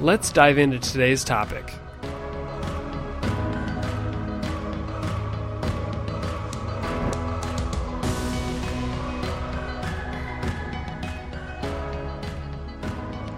Let's dive into today's topic.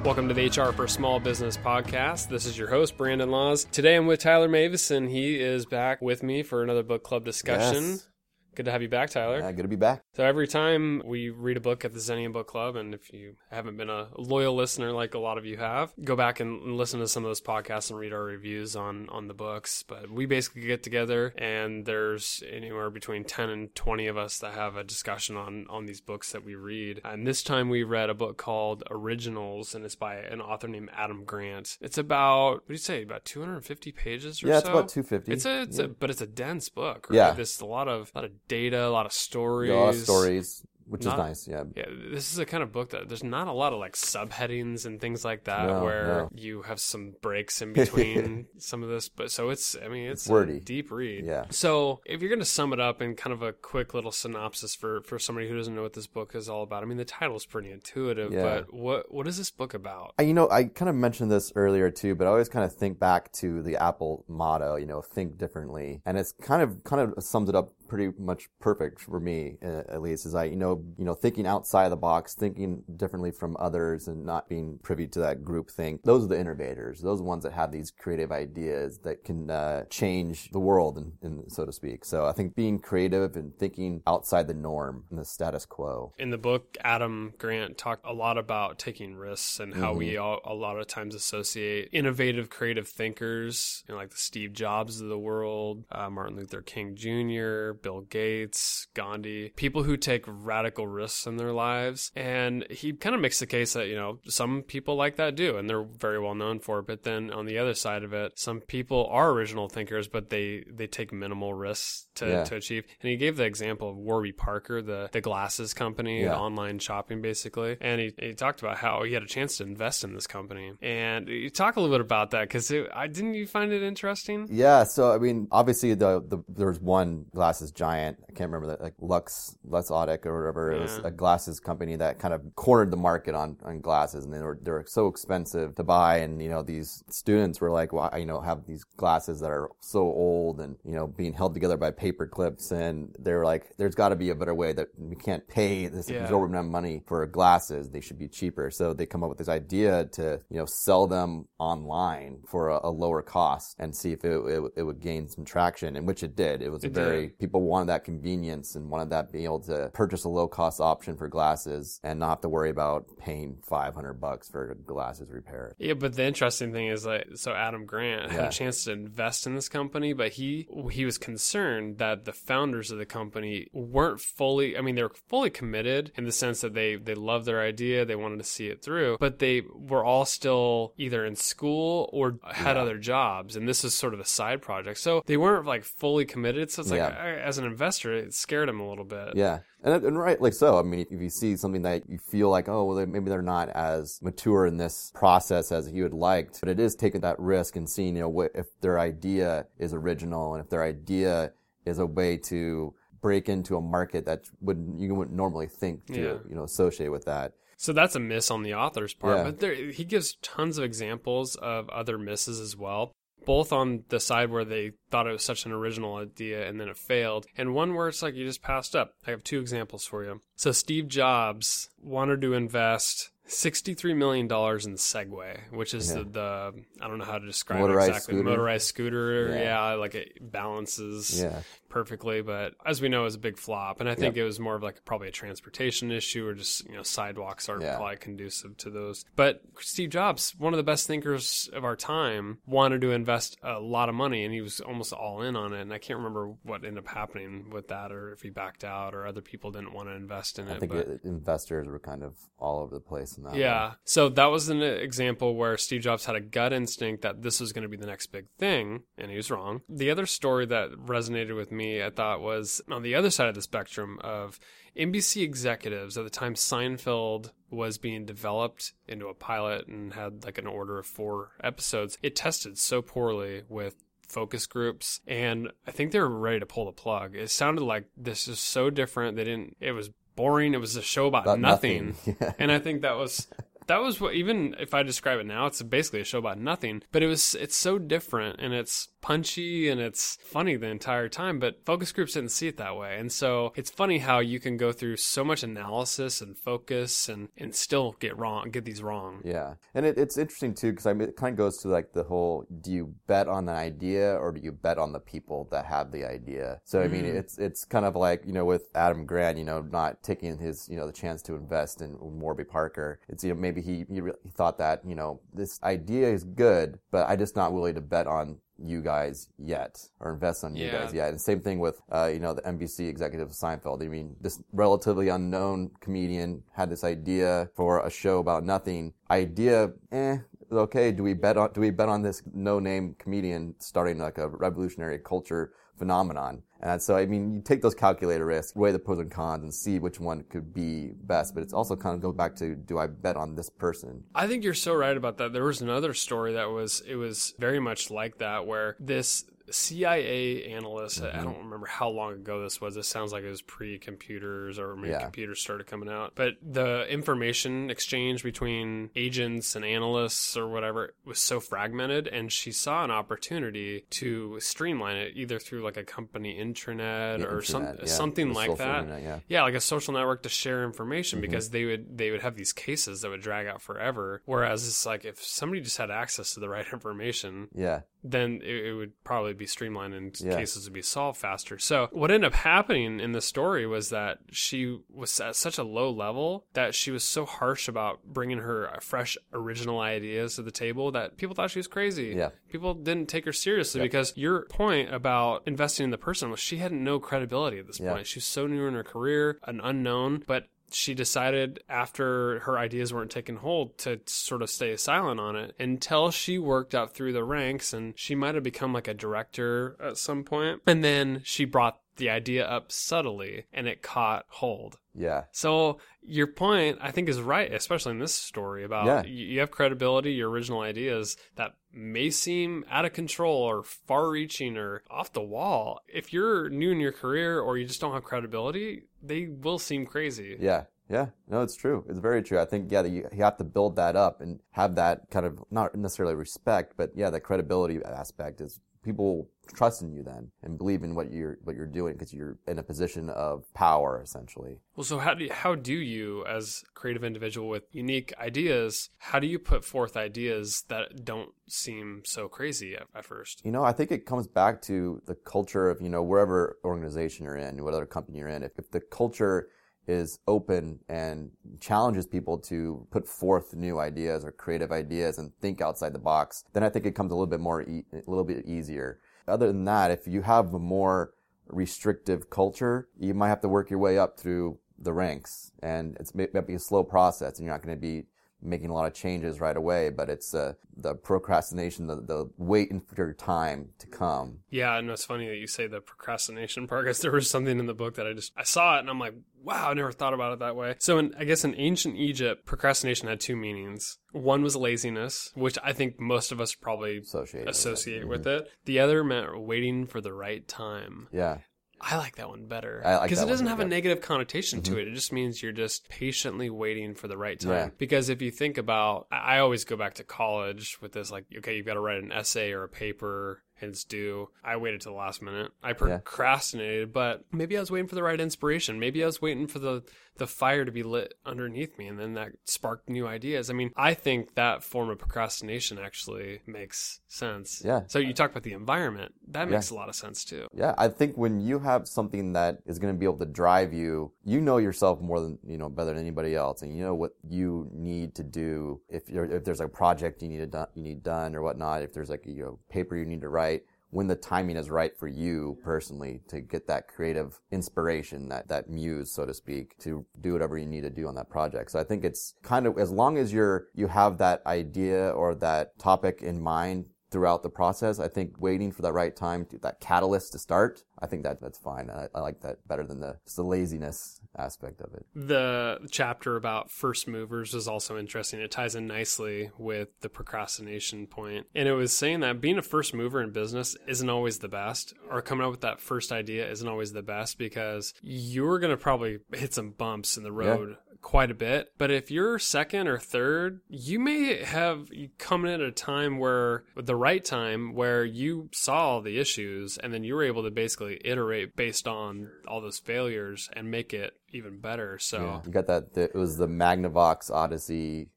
Welcome to the HR for Small Business podcast. This is your host, Brandon Laws. Today I'm with Tyler Mavison. He is back with me for another book club discussion. Yes. Good to have you back, Tyler. Yeah, good to be back. So every time we read a book at the Xenium Book Club, and if you haven't been a loyal listener like a lot of you have, go back and listen to some of those podcasts and read our reviews on on the books. But we basically get together, and there's anywhere between ten and twenty of us that have a discussion on on these books that we read. And this time we read a book called Originals, and it's by an author named Adam Grant. It's about what do you say? About two hundred and fifty pages or yeah, so. it's about 250. It's a, it's yeah. a, but it's a dense book. Right? Yeah. There's a lot of, a lot of data, a lot of stories. Yeah, a lot of stories, which Not- is nice. Yeah. Yeah, this is a kind of book that there's not a lot of like subheadings and things like that No, where no. you have some breaks in between some of this. But so it's, I mean, it's, It's wordy. a deep read. Yeah. So if you're going to sum it up in kind of a quick little synopsis for for somebody who doesn't know what this book is all about, I mean, the title's pretty intuitive. Yeah. But what what is this book about? I- You know, I kind of mentioned this earlier too, but I always kind of think back to the Apple motto, you know, think differently. And it's kind of, kind of sums it up pretty much perfect for me, uh, at least, is I, you know, you know, thinking outside the box, thinking differently from others and not being privy to that groupthink. Those are the innovators. Those are the ones that have these creative ideas that can, uh, change the world, and, and so to speak. So I think being creative and thinking outside the norm and the status quo. In the book, Adam Grant talked a lot about taking risks and how we Mm-hmm. all, a lot of times associate innovative, creative thinkers, you know, like the Steve Jobs of the world, uh, Martin Luther King Jr., Bill Gates, Gandhi, people who take radical risks in their lives. And he kind of makes the case that, you know, some people like that do, and they're very well known for it. But then on the other side of it, some people are original thinkers, but they, they take minimal risks to, Yeah. to achieve. And he gave the example of Warby Parker, the, the glasses company, Yeah. online shopping basically. And he, he talked about how he had a chance to invest in this company. And you talk a little bit about that because I didn't you find it interesting? Yeah, so I mean, obviously the the there's one glasses giant. I can't remember that, like Lux Luxottica or whatever. It was a glasses company that kind of cornered the market on on glasses, and they were they were so expensive to buy. And you know, these students were like, well, I, you know, have these glasses that are so old and you know being held together by paper clips, and they're like, there's got to be a better way that we can't pay this Yeah. exorbitant amount of money for glasses. They should be cheaper. So they come up with this idea to you know sell them online for a, a lower cost and see if it, it, it would gain some traction, and which it did. It was a very did. people wanted that convenience and wanted that being able to purchase a low cost option for glasses and not have to worry about paying five hundred bucks for glasses repaired. Yeah, but the interesting thing is like so Adam Grant had Yeah. a chance to invest in this company, but he he was concerned that the founders of the company weren't fully I mean they were fully committed in the sense that they they loved their idea, they wanted to see it through, but they were all still either in school or had Yeah. other jobs and this is sort of a side project. So they weren't like fully committed, so it's like Yeah. I, as an investor it scared him a little bit. Yeah. And, and rightly so. I mean, if you see something that you feel like, oh, well, they- maybe they're not as mature in this process as you would like, but it is taking that risk and seeing, you know, what, if their idea is original and if their idea is a way to break into a market that would you wouldn't normally think to, Yeah. you know, associate with that. So that's a miss on the author's part. Yeah. But there, he gives tons of examples of other misses as well, both on the side where they thought it was such an original idea and then it failed, and one where it's like you just passed up. I have two examples for you. So Steve Jobs wanted to invest. $63 million in Segway, which is Yeah. the, the, I don't know how to describe Motorized it exactly. scooter? Motorized scooter. Yeah. Yeah. like it balances Yeah. perfectly, but as we know, it was a big flop. And I think Yep. it was more of like probably a transportation issue or just, you know, sidewalks aren't probably conducive to those. But Steve Jobs, one of the best thinkers of our time, wanted to invest a lot of money and he was almost all in on it. And I can't remember what ended up happening with that or if he backed out or other people didn't want to invest in I it. I think but investors were kind of all over the place in that. Yeah. one. So that was an example where Steve Jobs had a gut instinct that this was going to be the next big thing, and he was wrong. The other story that resonated with me, I thought, was on the other side of the spectrum of NBC executives at the time Seinfeld was being developed into a pilot and had like an order of four episodes. It tested so poorly with focus groups and I think they were ready to pull the plug. It sounded like this is so different. They didn't it was boring. It was a show about, About nothing. nothing. Yeah. And I think that was that was what even if I describe it now, it's basically a show about nothing. But it was it's so different and it's punchy and it's funny the entire time. But focus groups didn't see it that way. And so it's funny how you can go through so much analysis and focus and, and still get wrong get these wrong. Yeah, and it, it's interesting too because I mean, it kind of goes to like the whole: do you bet on an idea or do you bet on the people that have the idea? So I mean, Mm. it's it's kind of like you know with Adam Grant, you know, not taking his you know the chance to invest in Warby Parker. It's you know maybe he he, re- he thought that you know this idea is good, but I just not willing to bet on you guys yet or invest on you Yeah. guys yet. And same thing with uh, you know the NBC executive of Seinfeld. I mean, this relatively unknown comedian had this idea for a show about nothing. Idea, eh, okay. Do we bet on do we bet on this no name comedian starting like a revolutionary culture phenomenon? And so I mean, you take those calculator risks, weigh the pros and cons, and see which one could be best. But it's also kind of go back to do I bet on this person? I think you're so right about that. There was another story that was it was very much like that where this CIA analyst, Mm-hmm. I don't remember how long ago this was. This sounds like it was pre-computers or maybe Yeah. computers started coming out. But the information exchange between agents and analysts or whatever was so fragmented and she saw an opportunity to streamline it either through like a company intranet Yeah, or some, yeah. something like that. internet, yeah. Yeah, like a social network to share information Mm-hmm. because they would they would have these cases that would drag out forever. Whereas it's like if somebody just had access to the right information, Yeah, then it, it would probably be streamlined and Yeah. cases would be solved faster. So what ended up happening in the story was that she was at such a low level that she was so harsh about bringing her fresh original ideas to the table that people thought she was crazy. Yeah. People didn't take her seriously because your point about investing in the person was she had no credibility at this Yeah. point. She was so new in her career, an unknown, but she decided after her ideas weren't taking hold to sort of stay silent on it until she worked up through the ranks and she might have become like a director at some point. And then she brought the idea up subtly and it caught hold. yeah, So your point, I think, is right, especially in this story about Yeah. you, have credibility, your original ideas that may seem out of control or far-reaching or off the wall. If you're new in your career or you just don't have credibility, they will seem crazy. Yeah. Yeah. No, it's true. It's very true. I think, yeah, you, you have to build that up and have that kind of, not necessarily respect, but yeah, the credibility aspect is people trust in you then and believe in what you're, what you're doing because you're in a position of power essentially. Well, so how do you, how do you, as creative individual with unique ideas, how do you put forth ideas that don't seem so crazy at, at first? You know, I think it comes back to the culture of, you know, wherever organization you're in, whatever company you're in. If, if the culture is open and challenges people to put forth new ideas or creative ideas and think outside the box, then I think it comes a little bit more, e- a little bit easier. Other than that, if you have a more restrictive culture, you might have to work your way up through the ranks and it's may might be a slow process and you're not going to be making a lot of changes right away, but it's uh, the procrastination, the, the waiting for your time to come. Yeah, and it's funny that you say the procrastination part because there was something in the book that I just I saw it and I'm like, wow, I never thought about it that way. So in, I guess in ancient Egypt, procrastination had two meanings. One was laziness, which I think most of us probably Associated. with it. associate with it. The other meant waiting for the right time. Yeah. I like that one better I like because it doesn't have a negative connotation to it. It just means you're just patiently waiting for the right time. Yeah. Because if you think about, I always go back to college with this, like, okay, you've got to write an essay or a paper. It's due. I waited to the last minute. I procrastinated, but maybe I was waiting for the right inspiration. Maybe I was waiting for the the fire to be lit underneath me, and then that sparked new ideas. I mean, I think that form of procrastination actually makes sense. Yeah. So you talk about the environment. That makes a lot of sense too. Yeah, I think when you have something that is going to be able to drive you, you know yourself more than you know better than anybody else, and you know what you need to do. If you're if there's a project you need to done, you need done or whatnot, if there's like you know paper you need to write, when the timing is right for you personally to get that creative inspiration, that, that muse, so to speak, to do whatever you need to do on that project. So I think it's kind of, as long as you're, you have that idea or that topic in mind throughout the process. I think waiting for that right time, to, that catalyst to start, I think that that's fine. I, I like that better than the the laziness aspect of it. The chapter about first movers is also interesting. It ties in nicely with the procrastination point. And it was saying that being a first mover in business isn't always the best, or coming up with that first idea isn't always the best because you're going to probably hit some bumps in the road. Yeah quite a bit. But if you're second or third, you may have come in at a time where, the right time, where you saw the issues and then you were able to basically iterate based on all those failures and make it even better. So yeah, you got that. It was the Magnavox Odyssey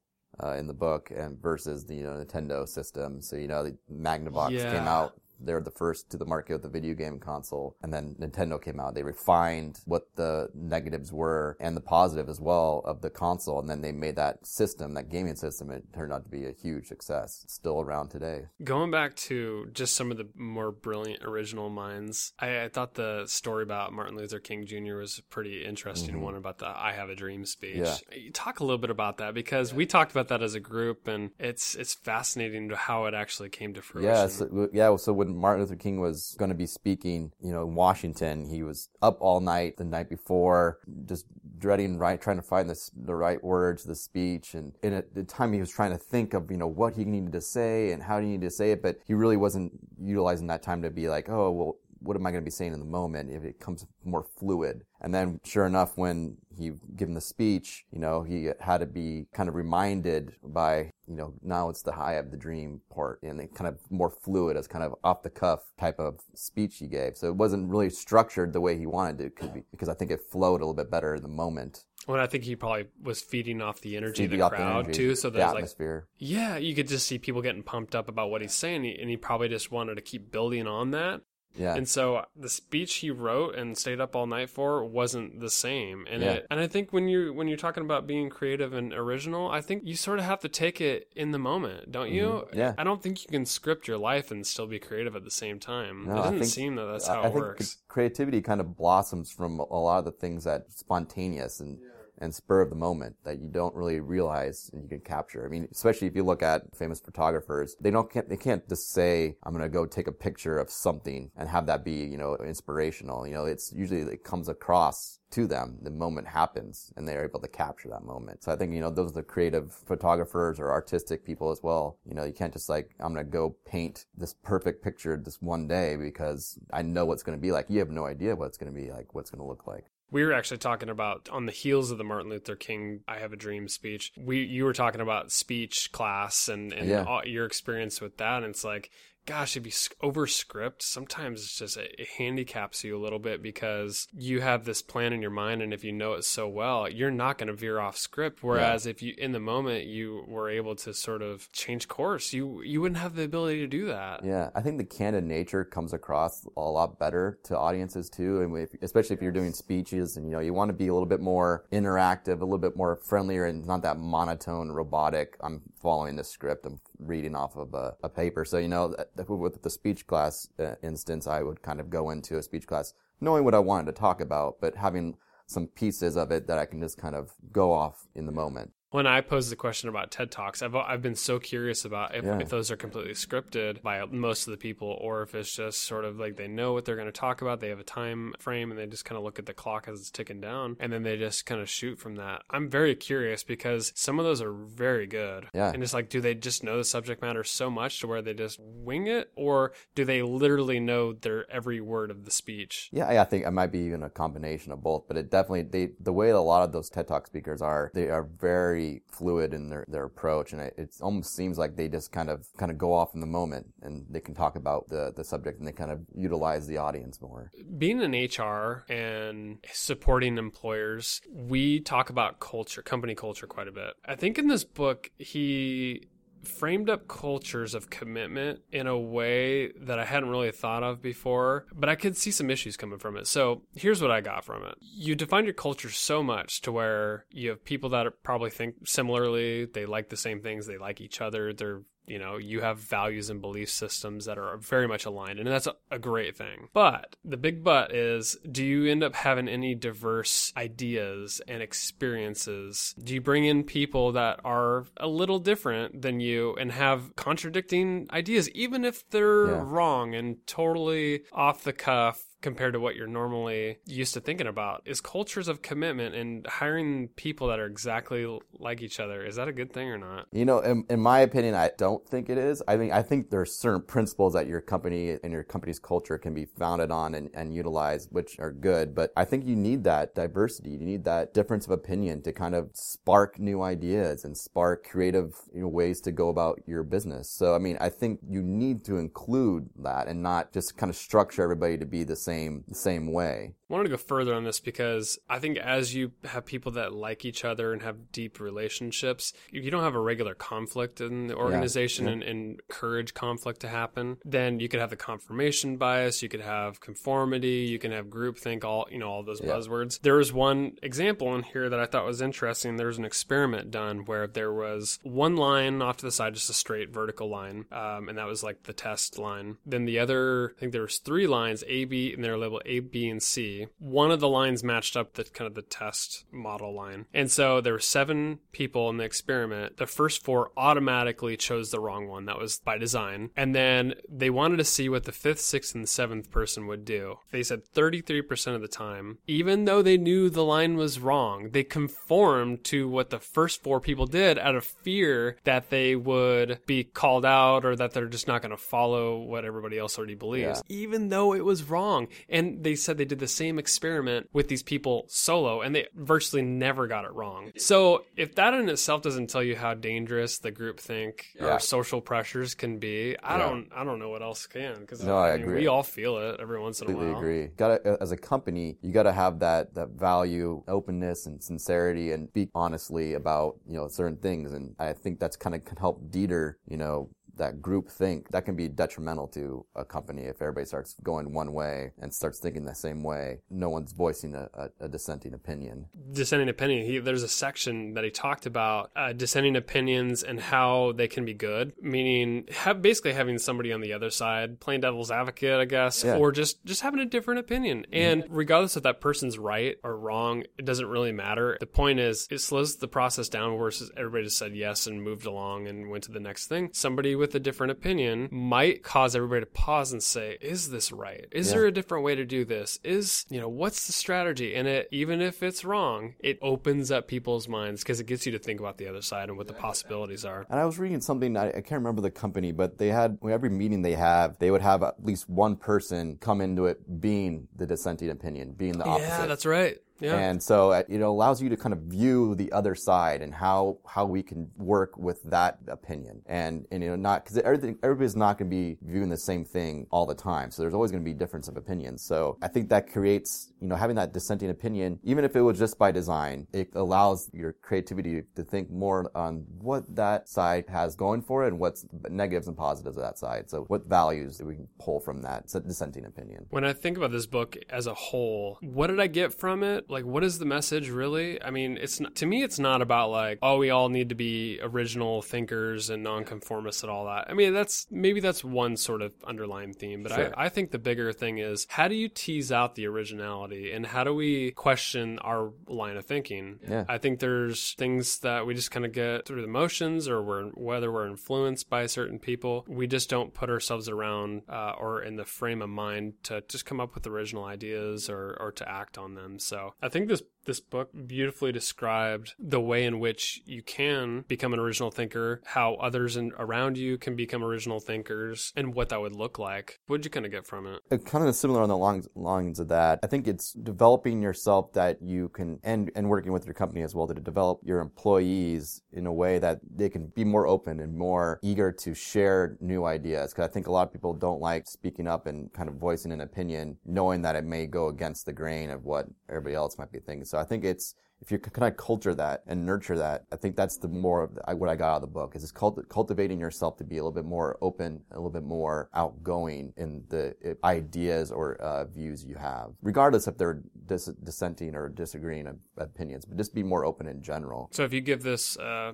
uh, in the book and versus the you know Nintendo system. So you know the Magnavox yeah. came out they're the first to the market with the video game console. And then Nintendo came out. They refined what the negatives were and the positive as well of the console. And then they made that system, that gaming system, it turned out to be a huge success. It's still around today. Going back to just some of the more brilliant original minds, I, I thought the story about Martin Luther King Jr. was a pretty interesting mm-hmm. one about the I Have a Dream speech. Yeah. You talk a little bit about that because we talked about that as a group and it's it's fascinating to how it actually came to fruition. Yeah, so, yeah, so when Martin Luther King was going to be speaking, you know, in Washington, he was up all night the night before, just dreading right, trying to find this, the right words, the speech. And, and at the time he was trying to think of, you know, what he needed to say and how he needed to say it, but he really wasn't utilizing that time to be like, oh, well, what am I going to be saying in the moment if it comes more fluid? And then sure enough, when he given the speech, you know, he had to be kind of reminded by, you know, now it's the high of the dream part and it kind of more fluid as kind of off the cuff type of speech he gave. So it wasn't really structured the way he wanted it to be because I think it flowed a little bit better in the moment. Well, I think he probably was feeding off the energy feeding of the crowd the energy, too. So there's the atmosphere. Like, yeah, you could just see people getting pumped up about what he's saying, and he probably just wanted to keep building on that. Yeah. And so the speech he wrote and stayed up all night for wasn't the same. And yeah. it, and I think when you when you're talking about being creative and original, I think you sort of have to take it in the moment, don't you? Mm-hmm. Yeah. I don't think you can script your life and still be creative at the same time. No, it doesn't think, seem that that's how I it works. creativity kind of blossoms from a lot of the things that spontaneous and yeah and spur of the moment that you don't really realize and you can capture. I mean, especially if you look at famous photographers, they don't can't, they can't just say, I'm going to go take a picture of something and have that be, you know, inspirational. You know, it's usually it comes across to them. The moment happens and they're able to capture that moment. So I think, you know, those are the creative photographers or artistic people as well. You know, you can't just like, I'm going to go paint this perfect picture this one day because I know what's going to be like. You have no idea what it's going to be like, what's going to look like we were actually talking about on the heels of the Martin Luther King "I Have a Dream" speech. We you were talking about speech class and and yeah. all, your experience with that, and it's like gosh, if you over script, sometimes it's just it handicaps you a little bit because you have this plan in your mind, and if you know it so well, you're not going to veer off script. Whereas yeah. if you in the moment you were able to sort of change course, you you wouldn't have the ability to do that. Yeah, I think the candid nature comes across a lot better to audiences too, and if, especially if you're doing speeches and you know you want to be a little bit more interactive, a little bit more friendlier, and not that monotone, robotic. I'm following the script. I'm reading off of a, a paper. So, you know, with the speech class uh, instance, I would kind of go into a speech class knowing what I wanted to talk about, but having some pieces of it that I can just kind of go off in the moment when I posed the question about TED Talks, I've I've been so curious about if, yeah. if, those are completely scripted by most of the people, or if it's just sort of like they know what they're going to talk about, they have a time frame, and they just kind of look at the clock as it's ticking down, and then they just kind of shoot from that. I'm very curious because some of those are very good. Yeah. And it's like, do they just know the subject matter so much to where they just wing it, or do they literally know their every word of the speech? Yeah, I think it might be even a combination of both, but it definitely they the way a lot of those TED Talk speakers are, they are very fluid in their, their approach, and it, it almost seems like they just kind of kind of go off in the moment, and they can talk about the the subject, and they kind of utilize the audience more. Being in HR and supporting employers, we talk about culture, company culture, quite a bit. I think in this book he framed up cultures of commitment in a way that I hadn't really thought of before, but I could see some issues coming from it. So here's what I got from it. You define your culture so much to where you have people that probably think similarly, they like the same things, they like each other, they're you know, you have values and belief systems that are very much aligned, and that's a, a great thing. But the big but is do you end up having any diverse ideas and experiences? Do you bring in people that are a little different than you and have contradicting ideas, even if they're Yeah. wrong and totally off the cuff? Compared to what you're normally used to thinking about is cultures of commitment and hiring people that are exactly like each other is that a good thing or not You know, in, in my opinion, I don't think it is. I think I think there are certain principles that your company and your company's culture can be founded on and, and utilize, which are good. But I think you need that diversity. You need that difference of opinion to kind of spark new ideas and spark creative you know, ways to go about your business. So, I mean, I think you need to include that and not just kind of structure everybody to be the same the same way. I wanted to go further on this because I think as you have people that like each other and have deep relationships, if you don't have a regular conflict in the organization yeah. And, and encourage conflict to happen, then you could have the confirmation bias, you could have conformity, you can have groupthink, all you know, all those Yeah. buzzwords. There was one example in here that I thought was interesting. There was an experiment done where there was one line off to the side, just a straight vertical line, um, and that was like the test line. Then the other, I think there was three lines, A, B, and they're labeled A, B, and C. One of the lines matched up the kind of the test model line, and so there were seven people in the experiment. The first four automatically chose the wrong one. That was by design, and then they wanted to see what the fifth, sixth, and seventh person would do. They said 33% of the time, even though they knew the line was wrong, they conformed to what the first four people did out of fear that they would be called out or that they're just not going to follow what everybody else already believes, even though it was wrong. And they said they did the same experiment with these people solo and they virtually never got it wrong. So if that in itself doesn't tell you how dangerous the group think Yeah. or social pressures can be, I Yeah. don't, I don't know what else can because No, I mean, agree. we all feel it every once in a completely while. agree. Got as a company, you got to have that that value, openness, and sincerity, and speak honestly about you know certain things. And I think that's kind of can help deter you know that group think that can be detrimental to a company if everybody starts going one way and starts thinking the same way. No one's voicing a, a, a dissenting opinion. dissenting opinion. He, there's a section that he talked about uh, dissenting opinions and how they can be good, meaning have, basically having somebody on the other side, playing devil's advocate, I guess, Yeah. or just just having a different opinion. And regardless if that person's right or wrong, it doesn't really matter. The point is, it slows the process down versus everybody just said yes and moved along and went to the next thing. Somebody with a different opinion might cause everybody to pause and say, "Is this right? Is Yeah. there a different way to do this? Is you know what's the strategy?" And it even if it's wrong, it opens up people's minds because it gets you to think about the other side and what the possibilities are. And I was reading something, I, I can't remember the company, but they had, every meeting they have, they would have at least one person come into it being the dissenting opinion, being the opposite. Yeah, that's right. Yeah. And so uh, it allows you to kind of view the other side and how how we can work with that opinion. And, and you know not because everything everybody's not going to be viewing the same thing all the time. So there's always going to be difference of opinions. So I think that creates you know having that dissenting opinion, even if it was just by design, it allows your creativity to think more on what that side has going for it and what's negatives and positives of that side. So what values do we can pull from that dissenting opinion? When I think about this book as a whole, what did I get from it? Like, what is the message really? I mean, it's not, to me, it's not about like, oh, we all need to be original thinkers and nonconformists and all that. I mean, that's maybe that's one sort of underlying theme, but Sure. I, I think the bigger thing is how do you tease out the originality and how do we question our line of thinking? Yeah. I think there's things that we just kind of get through the motions or we're, whether we're influenced by certain people, we just don't put ourselves around uh, or in the frame of mind to just come up with original ideas or, or to act on them. So I think this this book beautifully described the way in which you can become an original thinker, how others in, around you can become original thinkers, and what that would look like. What did you kind of get from it? Uh, kind of similar on the lines, lines of that. I think it's developing yourself that you can, and, and working with your company as well to develop your employees in a way that they can be more open and more eager to share new ideas. Cause I think a lot of people don't like speaking up and kind of voicing an opinion, knowing that it may go against the grain of what everybody else might be thinking. So I think it's if you kind of culture that and nurture that, I think that's the more of the, what I got out of the book is it's cult- cultivating yourself to be a little bit more open, a little bit more outgoing in the ideas or uh, views you have, regardless if they're dis- dissenting or disagreeing opinions, but just be more open in general. So if you give this uh,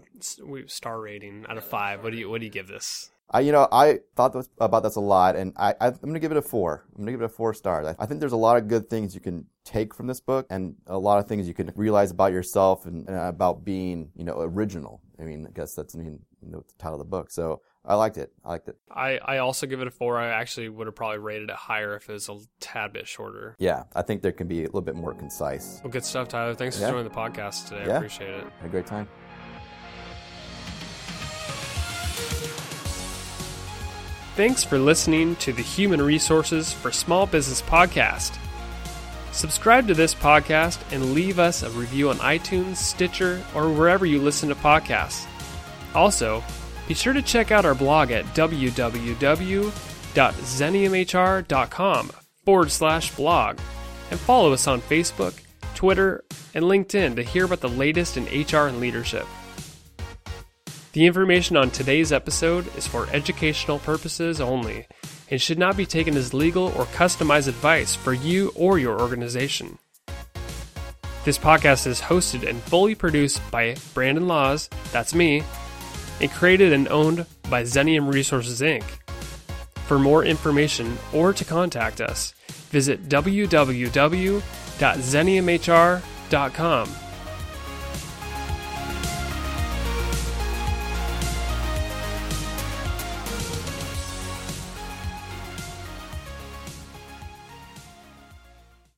star rating out of five, what do you what do you give this? I, you know, I thought about this a lot, and I, I, am going to give it a four. I'm going to give it a four stars. I, I, think there's a lot of good things you can take from this book, and a lot of things you can realize about yourself and, and about being, you know, original. I mean, I guess that's I mean, you know, the title of the book. So I liked it. I liked it. I, I also give it a four. I actually would have probably rated it higher if it was a tad bit shorter. Yeah, I think there can be a little bit more concise. Well, good stuff, Tyler. Thanks yeah. for joining the podcast today. Yeah. I appreciate it. Had a great time. Thanks for listening to the Human Resources for Small Business podcast. Subscribe to this podcast and leave us a review on iTunes, Stitcher, or wherever you listen to podcasts. Also, be sure to check out our blog at www.xeniumhr.com forward slash blog and follow us on Facebook, Twitter, and LinkedIn to hear about the latest in HR and leadership. The information on today's episode is for educational purposes only and should not be taken as legal or customized advice for you or your organization. This podcast is hosted and fully produced by Brandon Laws, that's me, and created and owned by Xenium Resources Inc. For more information or to contact us, visit www.xeniumhr.com